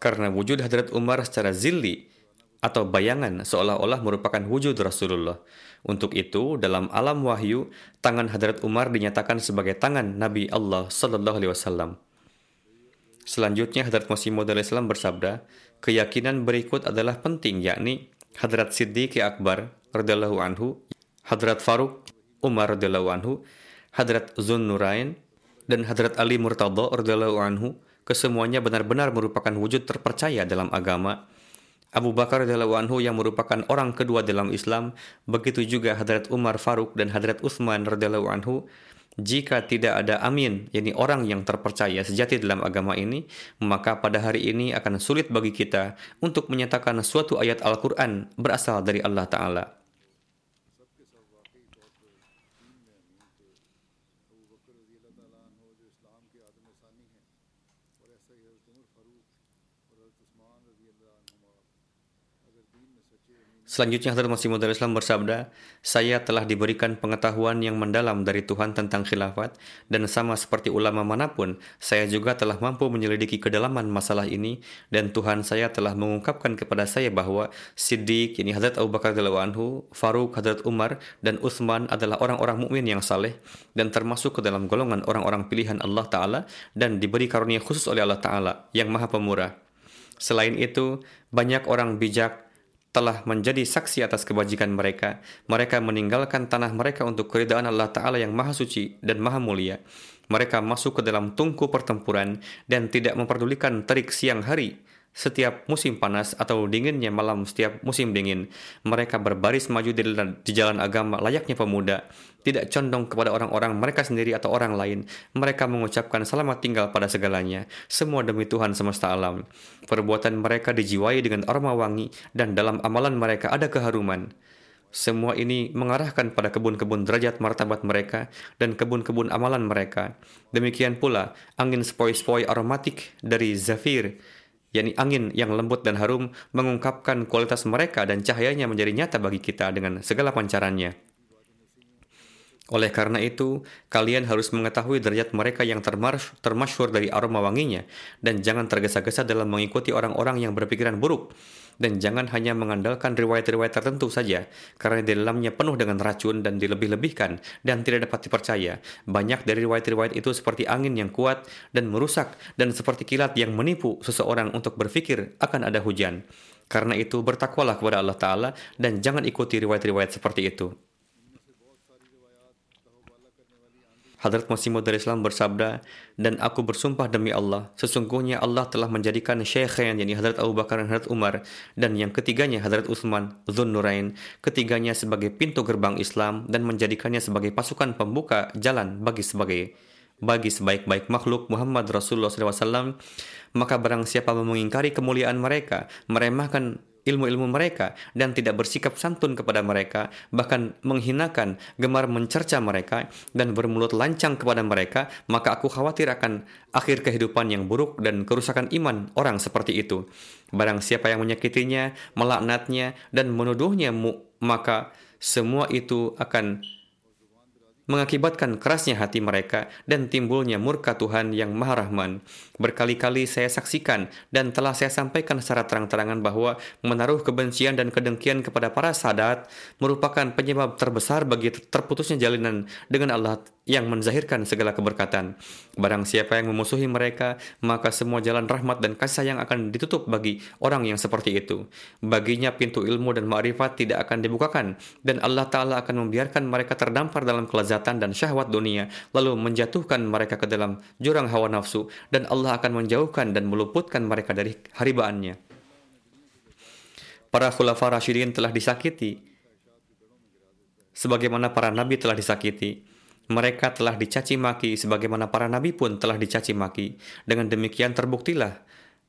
karena wujud Hadrat Umar secara zilli atau bayangan seolah-olah merupakan wujud Rasulullah. Untuk itu, dalam alam wahyu, tangan Hadrat Umar dinyatakan sebagai tangan Nabi Allah Sallallahu Alaihi Wasallam. Selanjutnya, Hadrat Masih Maud Islam bersabda, keyakinan berikut adalah penting, yakni Hadrat Siddiq Akbar radhiyallahu anhu, Hadrat Faruk Umar radhiyallahu anhu, Hadrat Zun Nurain, dan Hadrat Ali Murtadha radhiyallahu anhu, kesemuanya benar-benar merupakan wujud terpercaya dalam agama. Abu Bakar radhiyallahu anhu yang merupakan orang kedua dalam Islam, begitu juga Hadrat Umar Faruk dan Hadrat Utsman radhiyallahu anhu jika tidak ada amin, yakni orang yang terpercaya sejati dalam agama ini, maka pada hari ini akan sulit bagi kita untuk menyatakan suatu ayat Al-Quran berasal dari Allah Ta'ala. Selanjutnya Hadrat Masih Maud Islam bersabda, saya telah diberikan pengetahuan yang mendalam dari Tuhan tentang khilafat dan sama seperti ulama mana pun, saya juga telah mampu menyelidiki kedalaman masalah ini dan Tuhan saya telah mengungkapkan kepada saya bahwa Siddiq, ini Hadrat Abu Bakar anhu, Faruk, Hadrat Umar, dan Utsman adalah orang-orang mukmin yang saleh dan termasuk ke dalam golongan orang-orang pilihan Allah Ta'ala dan diberi karunia khusus oleh Allah Ta'ala yang maha pemurah. Selain itu, banyak orang bijak telah menjadi saksi atas kebajikan mereka. Mereka meninggalkan tanah mereka untuk keridaan Allah Ta'ala yang maha suci dan maha mulia. Mereka masuk ke dalam tungku pertempuran dan tidak memperdulikan terik siang hari setiap musim panas atau dinginnya malam setiap musim dingin. Mereka berbaris maju di jalan agama layaknya pemuda, tidak condong kepada orang-orang mereka sendiri atau orang lain. Mereka mengucapkan selamat tinggal pada segalanya, semua demi Tuhan semesta alam. Perbuatan mereka dijiwai dengan aroma wangi dan dalam amalan mereka ada keharuman. Semua ini mengarahkan pada kebun-kebun derajat martabat mereka dan kebun-kebun amalan mereka. Demikian pula angin sepoi-sepoi aromatik dari zafir yakni angin yang lembut dan harum, mengungkapkan kualitas mereka dan cahayanya menjadi nyata bagi kita dengan segala pancarannya. Oleh karena itu, kalian harus mengetahui derajat mereka yang termasyur dari aroma wanginya, dan jangan tergesa-gesa dalam mengikuti orang-orang yang berpikiran buruk, dan jangan hanya mengandalkan riwayat-riwayat tertentu saja, karena di dalamnya penuh dengan racun dan dilebih-lebihkan dan tidak dapat dipercaya. Banyak dari riwayat-riwayat itu seperti angin yang kuat dan merusak dan seperti kilat yang menipu seseorang untuk berpikir akan ada hujan. Karena itu bertakwalah kepada Allah Ta'ala dan jangan ikuti riwayat-riwayat seperti itu. Hadrat Masih Maud Islam bersabda, dan aku bersumpah demi Allah, sesungguhnya Allah telah menjadikan syekhain yakni Hadrat Abu Bakar dan Hadrat Umar, dan yang ketiganya Hadrat Utsman, Dhun Nurain, ketiganya sebagai pintu gerbang Islam dan menjadikannya sebagai pasukan pembuka jalan bagi sebagai bagi sebaik-baik makhluk Muhammad Rasulullah SAW, maka barang siapa mengingkari kemuliaan mereka, meremehkan ilmu-ilmu mereka dan tidak bersikap santun kepada mereka, bahkan menghinakan, gemar mencerca mereka dan bermulut lancang kepada mereka, maka aku khawatir akan akhir kehidupan yang buruk dan kerusakan iman orang seperti itu. Barang siapa yang menyakitinya, melaknatnya dan menuduhnya, maka semua itu akan mengakibatkan kerasnya hati mereka dan timbulnya murka Tuhan yang Maha Rahman. Berkali-kali saya saksikan dan telah saya sampaikan secara terang-terangan bahwa menaruh kebencian dan kedengkian kepada para sadat merupakan penyebab terbesar bagi terputusnya jalinan dengan Allah yang menzahirkan segala keberkatan. Barang siapa yang memusuhi mereka, maka semua jalan rahmat dan kasih sayang akan ditutup bagi orang yang seperti itu. Baginya pintu ilmu dan ma'rifat tidak akan dibukakan, dan Allah Ta'ala akan membiarkan mereka terdampar dalam kelezatan dan syahwat dunia, lalu menjatuhkan mereka ke dalam jurang hawa nafsu, dan Allah akan menjauhkan dan meluputkan mereka dari haribaannya. Para khulafa Rashidin telah disakiti, sebagaimana para nabi telah disakiti mereka telah dicaci maki sebagaimana para nabi pun telah dicaci maki. Dengan demikian terbuktilah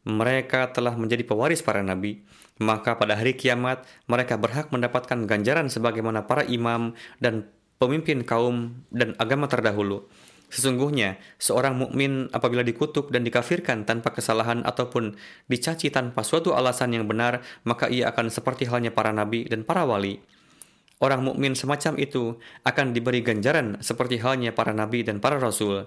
mereka telah menjadi pewaris para nabi. Maka pada hari kiamat mereka berhak mendapatkan ganjaran sebagaimana para imam dan pemimpin kaum dan agama terdahulu. Sesungguhnya, seorang mukmin apabila dikutuk dan dikafirkan tanpa kesalahan ataupun dicaci tanpa suatu alasan yang benar, maka ia akan seperti halnya para nabi dan para wali. Orang mukmin semacam itu akan diberi ganjaran seperti halnya para nabi dan para rasul.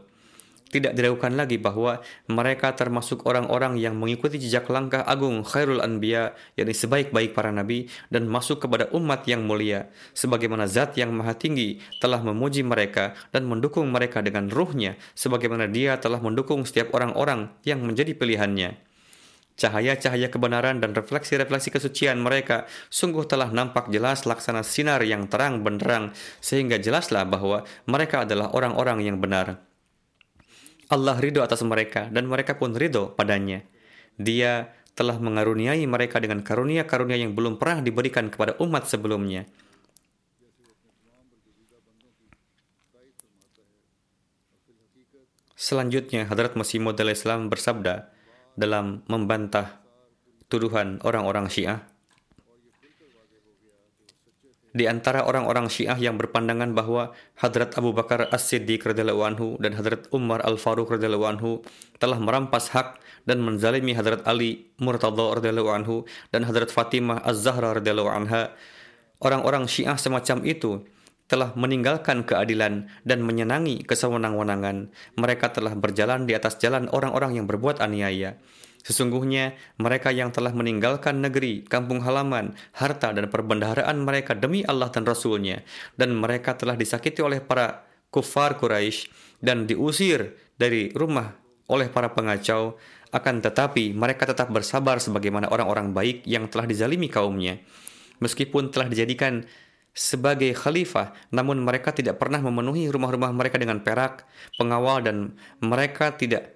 Tidak diragukan lagi bahwa mereka termasuk orang-orang yang mengikuti jejak langkah agung khairul anbiya, yakni sebaik-baik para nabi, dan masuk kepada umat yang mulia, sebagaimana zat yang maha tinggi telah memuji mereka dan mendukung mereka dengan ruhnya, sebagaimana dia telah mendukung setiap orang-orang yang menjadi pilihannya. Cahaya-cahaya kebenaran dan refleksi-refleksi kesucian mereka sungguh telah nampak jelas laksana sinar yang terang benderang sehingga jelaslah bahwa mereka adalah orang-orang yang benar. Allah ridho atas mereka dan mereka pun ridho padanya. Dia telah mengaruniai mereka dengan karunia-karunia yang belum pernah diberikan kepada umat sebelumnya. Selanjutnya, Hadrat Masih Maud Islam bersabda, dalam membantah tuduhan orang-orang Syiah. Di antara orang-orang Syiah yang berpandangan bahwa Hadrat Abu Bakar As-Siddiq radhiyallahu anhu dan Hadrat Umar Al-Faruq radhiyallahu anhu telah merampas hak dan menzalimi Hadrat Ali Murtadha radhiyallahu anhu dan Hadrat Fatimah Az-Zahra radhiyallahu anha. Orang-orang Syiah semacam itu telah meninggalkan keadilan dan menyenangi kesewenang-wenangan. Mereka telah berjalan di atas jalan orang-orang yang berbuat aniaya. Sesungguhnya mereka yang telah meninggalkan negeri, kampung halaman, harta dan perbendaharaan mereka demi Allah dan Rasulnya, dan mereka telah disakiti oleh para kufar Quraisy dan diusir dari rumah oleh para pengacau, akan tetapi mereka tetap bersabar sebagaimana orang-orang baik yang telah dizalimi kaumnya. Meskipun telah dijadikan sebagai khalifah, namun mereka tidak pernah memenuhi rumah-rumah mereka dengan perak, pengawal, dan mereka tidak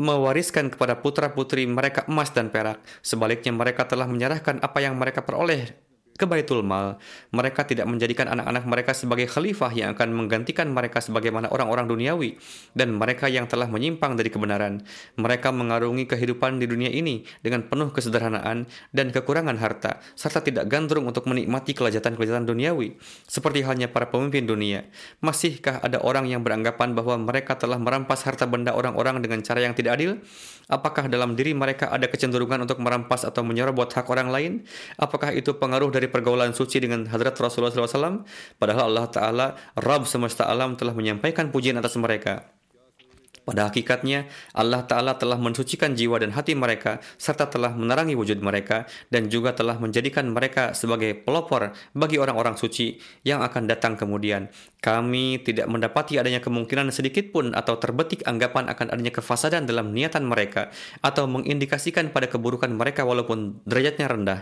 mewariskan kepada putra-putri mereka emas dan perak. Sebaliknya mereka telah menyerahkan apa yang mereka peroleh ke Baitul Mal. Mereka tidak menjadikan anak-anak mereka sebagai khalifah yang akan menggantikan mereka sebagaimana orang-orang duniawi dan mereka yang telah menyimpang dari kebenaran. Mereka mengarungi kehidupan di dunia ini dengan penuh kesederhanaan dan kekurangan harta serta tidak gandrung untuk menikmati kelezatan-kelezatan duniawi seperti halnya para pemimpin dunia. Masihkah ada orang yang beranggapan bahwa mereka telah merampas harta benda orang-orang dengan cara yang tidak adil? Apakah dalam diri mereka ada kecenderungan untuk merampas atau menyerobot hak orang lain? Apakah itu pengaruh dari pergaulan suci dengan hadrat Rasulullah SAW? Padahal Allah Ta'ala, Rabb semesta alam telah menyampaikan pujian atas mereka. Pada hakikatnya, Allah Ta'ala telah mensucikan jiwa dan hati mereka, serta telah menerangi wujud mereka, dan juga telah menjadikan mereka sebagai pelopor bagi orang-orang suci yang akan datang kemudian. Kami tidak mendapati adanya kemungkinan sedikit pun atau terbetik anggapan akan adanya kefasadan dalam niatan mereka, atau mengindikasikan pada keburukan mereka walaupun derajatnya rendah.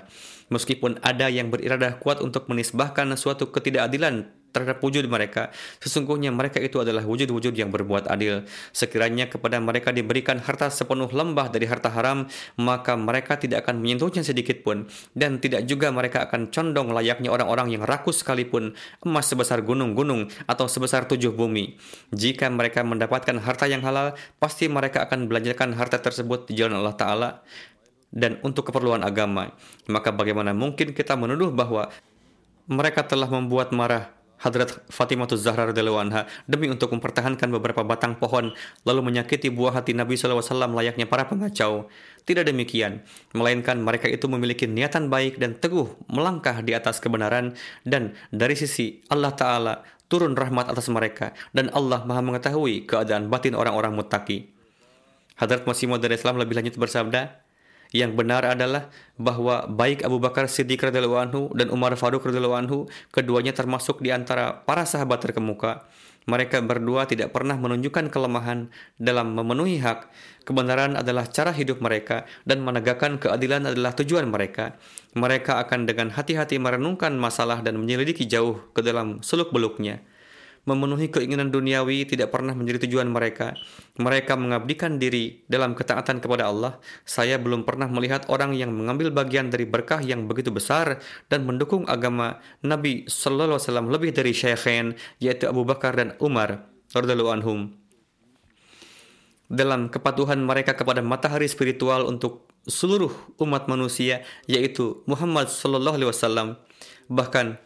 Meskipun ada yang beriradah kuat untuk menisbahkan suatu ketidakadilan terhadap wujud mereka. Sesungguhnya mereka itu adalah wujud-wujud yang berbuat adil. Sekiranya kepada mereka diberikan harta sepenuh lembah dari harta haram, maka mereka tidak akan menyentuhnya sedikit pun. Dan tidak juga mereka akan condong layaknya orang-orang yang rakus sekalipun emas sebesar gunung-gunung atau sebesar tujuh bumi. Jika mereka mendapatkan harta yang halal, pasti mereka akan belanjakan harta tersebut di jalan Allah Ta'ala dan untuk keperluan agama. Maka bagaimana mungkin kita menuduh bahwa mereka telah membuat marah Hadrat Fatimah Zahra radhiyallahu anha demi untuk mempertahankan beberapa batang pohon lalu menyakiti buah hati Nabi SAW layaknya para pengacau. Tidak demikian, melainkan mereka itu memiliki niatan baik dan teguh melangkah di atas kebenaran dan dari sisi Allah Ta'ala turun rahmat atas mereka dan Allah maha mengetahui keadaan batin orang-orang muttaki. Hadrat Masih Maud Islam lebih lanjut bersabda, yang benar adalah bahwa baik Abu Bakar Siddiq radhiyallahu anhu dan Umar Faruq radhiyallahu anhu keduanya termasuk di antara para sahabat terkemuka. Mereka berdua tidak pernah menunjukkan kelemahan dalam memenuhi hak. Kebenaran adalah cara hidup mereka dan menegakkan keadilan adalah tujuan mereka. Mereka akan dengan hati-hati merenungkan masalah dan menyelidiki jauh ke dalam seluk-beluknya memenuhi keinginan duniawi tidak pernah menjadi tujuan mereka. Mereka mengabdikan diri dalam ketaatan kepada Allah. Saya belum pernah melihat orang yang mengambil bagian dari berkah yang begitu besar dan mendukung agama Nabi Sallallahu Alaihi Wasallam lebih dari Syekhain yaitu Abu Bakar dan Umar radhiyallahu anhum. Dalam kepatuhan mereka kepada matahari spiritual untuk seluruh umat manusia yaitu Muhammad Sallallahu Alaihi Wasallam bahkan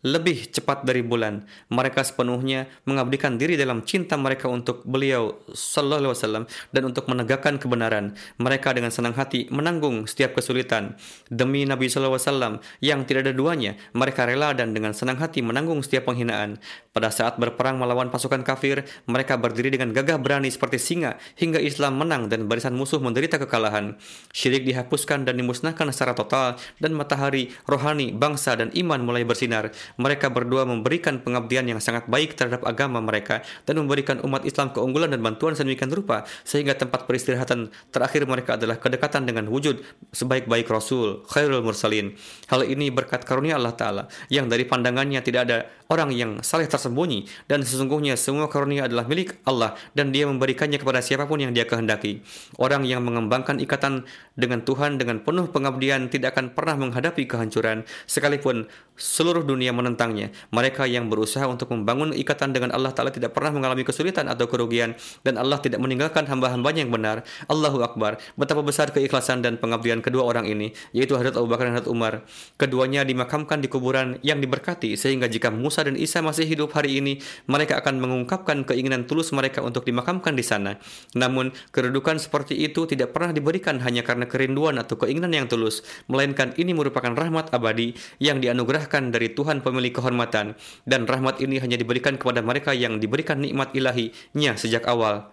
lebih cepat dari bulan. Mereka sepenuhnya mengabdikan diri dalam cinta mereka untuk beliau sallallahu alaihi wasallam dan untuk menegakkan kebenaran. Mereka dengan senang hati menanggung setiap kesulitan demi Nabi sallallahu alaihi wasallam yang tidak ada duanya. Mereka rela dan dengan senang hati menanggung setiap penghinaan. Pada saat berperang melawan pasukan kafir, mereka berdiri dengan gagah berani seperti singa hingga Islam menang dan barisan musuh menderita kekalahan. Syirik dihapuskan dan dimusnahkan secara total dan matahari rohani bangsa dan iman mulai bersinar mereka berdua memberikan pengabdian yang sangat baik terhadap agama mereka dan memberikan umat Islam keunggulan dan bantuan sedemikian rupa sehingga tempat peristirahatan terakhir mereka adalah kedekatan dengan wujud sebaik-baik Rasul, Khairul Mursalin. Hal ini berkat karunia Allah Ta'ala yang dari pandangannya tidak ada orang yang saleh tersembunyi dan sesungguhnya semua karunia adalah milik Allah dan dia memberikannya kepada siapa pun yang dia kehendaki. Orang yang mengembangkan ikatan dengan Tuhan dengan penuh pengabdian tidak akan pernah menghadapi kehancuran sekalipun seluruh dunia menentangnya. Mereka yang berusaha untuk membangun ikatan dengan Allah Ta'ala tidak pernah mengalami kesulitan atau kerugian dan Allah tidak meninggalkan hamba-hambanya yang benar. Allahu Akbar. Betapa besar keikhlasan dan pengabdian kedua orang ini, yaitu Hadrat Abu Bakar dan Hadrat Umar. Keduanya dimakamkan di kuburan yang diberkati sehingga jika Musa dan Isa masih hidup hari ini, mereka akan mengungkapkan keinginan tulus mereka untuk dimakamkan di sana. Namun, kedudukan seperti itu tidak pernah diberikan hanya karena kerinduan atau keinginan yang tulus, melainkan ini merupakan rahmat abadi yang dianugerahkan dari Tuhan pemilik kehormatan, dan rahmat ini hanya diberikan kepada mereka yang diberikan nikmat ilahinya sejak awal.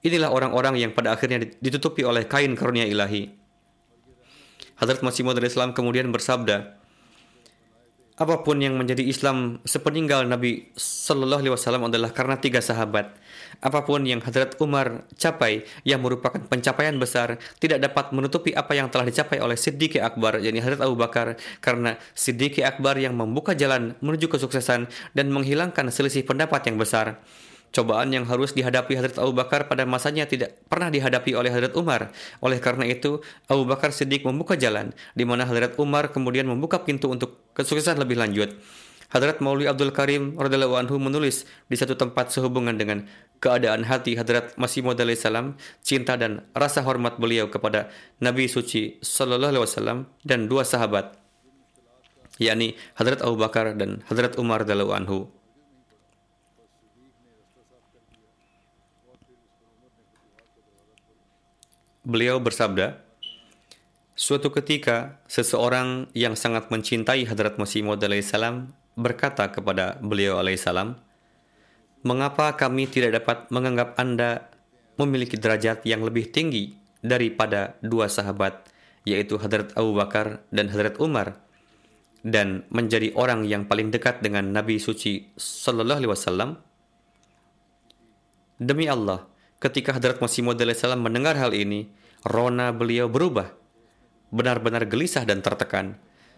Inilah orang-orang yang pada akhirnya ditutupi oleh kain karunia ilahi. Hadrat Masih Maud Islam kemudian bersabda, apa pun yang menjadi Islam sepeninggal Nabi Sallallahu Alaihi Wasallam adalah karena tiga sahabat. Apa pun yang Hadrat Umar capai yang merupakan pencapaian besar tidak dapat menutupi apa yang telah dicapai oleh Siddiq Akbar, yakni Hadrat Abu Bakar, karena Siddiq Akbar yang membuka jalan menuju kesuksesan dan menghilangkan selisih pendapat yang besar. Cobaan yang harus dihadapi Hadrat Abu Bakar pada masanya tidak pernah dihadapi oleh Hadrat Umar. Oleh karena itu, Abu Bakar Siddiq membuka jalan, di mana Hadrat Umar kemudian membuka pintu untuk kesuksesan lebih lanjut. Hadrat Mauli Abdul Karim radhiyallahu anhu menulis di satu tempat sehubungan dengan keadaan hati Hadrat Masih Maud salam, cinta dan rasa hormat beliau kepada Nabi suci sallallahu alaihi wasallam dan dua sahabat yakni Hadrat Abu Bakar dan Hadrat Umar radhiyallahu anhu. Beliau bersabda, Suatu ketika, seseorang yang sangat mencintai Hadrat Masih Maud salam berkata kepada beliau alaihissalam, Mengapa kami tidak dapat menganggap Anda memiliki derajat yang lebih tinggi daripada dua sahabat, yaitu Hadrat Abu Bakar dan Hadrat Umar, dan menjadi orang yang paling dekat dengan Nabi Suci Sallallahu Alaihi Wasallam? Demi Allah, Ketika Hadrat Masih Maud salam mendengar hal ini, rona beliau berubah. Benar-benar gelisah dan tertekan.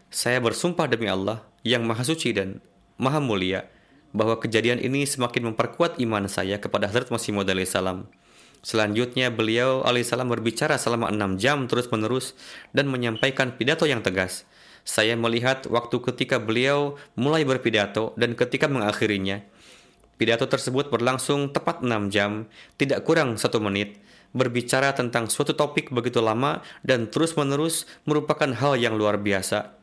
Saya bersumpah demi Allah yang Maha Suci dan Maha Mulia bahwa kejadian ini semakin memperkuat iman saya kepada Hadrat Masih Maud salam. Selanjutnya beliau alaihissalam berbicara selama enam jam terus-menerus dan menyampaikan pidato yang tegas. Saya melihat waktu ketika beliau mulai berpidato dan ketika mengakhirinya. Pidato tersebut berlangsung tepat 6 jam, tidak kurang satu menit. berbicara tentang suatu topik begitu lama dan terus-menerus merupakan hal yang luar biasa.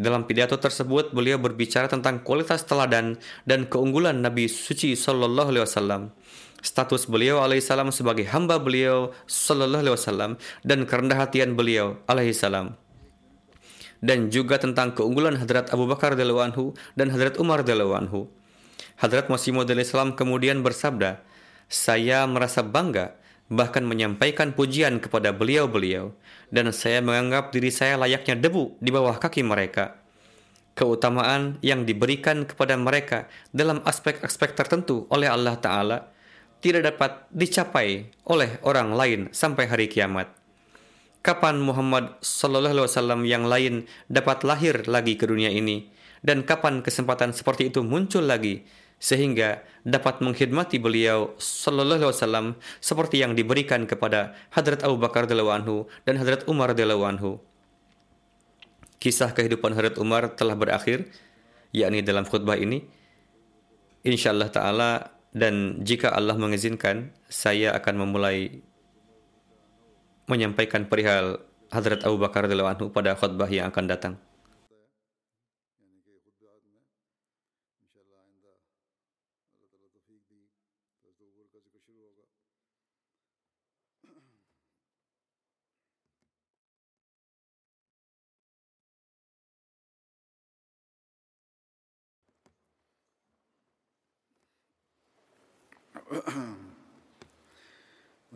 Dalam pidato tersebut, beliau berbicara tentang kualitas teladan dan keunggulan Nabi suci Sallallahu Alaihi Wasallam status beliau alaihissalam sebagai hamba beliau sallallahu alaihi wasallam dan kerendah hatian beliau alaihissalam dan juga tentang keunggulan Hadrat Abu Bakar anhu dan Hadrat Umar anhu. Hadrat Masih Maud kemudian bersabda, saya merasa bangga bahkan menyampaikan pujian kepada beliau-beliau dan saya menganggap diri saya layaknya debu di bawah kaki mereka. Keutamaan yang diberikan kepada mereka dalam aspek-aspek tertentu oleh Allah Ta'ala tidak dapat dicapai oleh orang lain sampai hari kiamat. Kapan Muhammad Sallallahu Alaihi Wasallam yang lain dapat lahir lagi ke dunia ini? Dan kapan kesempatan seperti itu muncul lagi sehingga dapat mengkhidmati beliau sallallahu alaihi wasallam seperti yang diberikan kepada Hadrat Abu Bakar radhiyallahu dan Hadrat Umar radhiyallahu Kisah kehidupan Hadrat Umar telah berakhir yakni dalam khutbah ini. Insyaallah taala dan jika Allah mengizinkan saya akan memulai menyampaikan perihal Hadrat Abu Bakar radhiyallahu pada khutbah yang akan datang.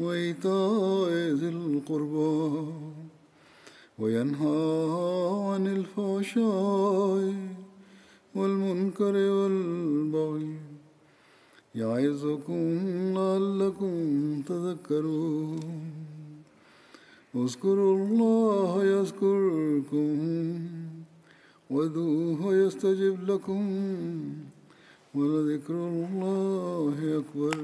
وإيتاء ذي القربى وينهى عن الفحشاء والمنكر والبغي يعظكم لعلكم تذكرون. اذكروا الله يذكركم وادعوه يستجب لكم ولذكر الله أكبر.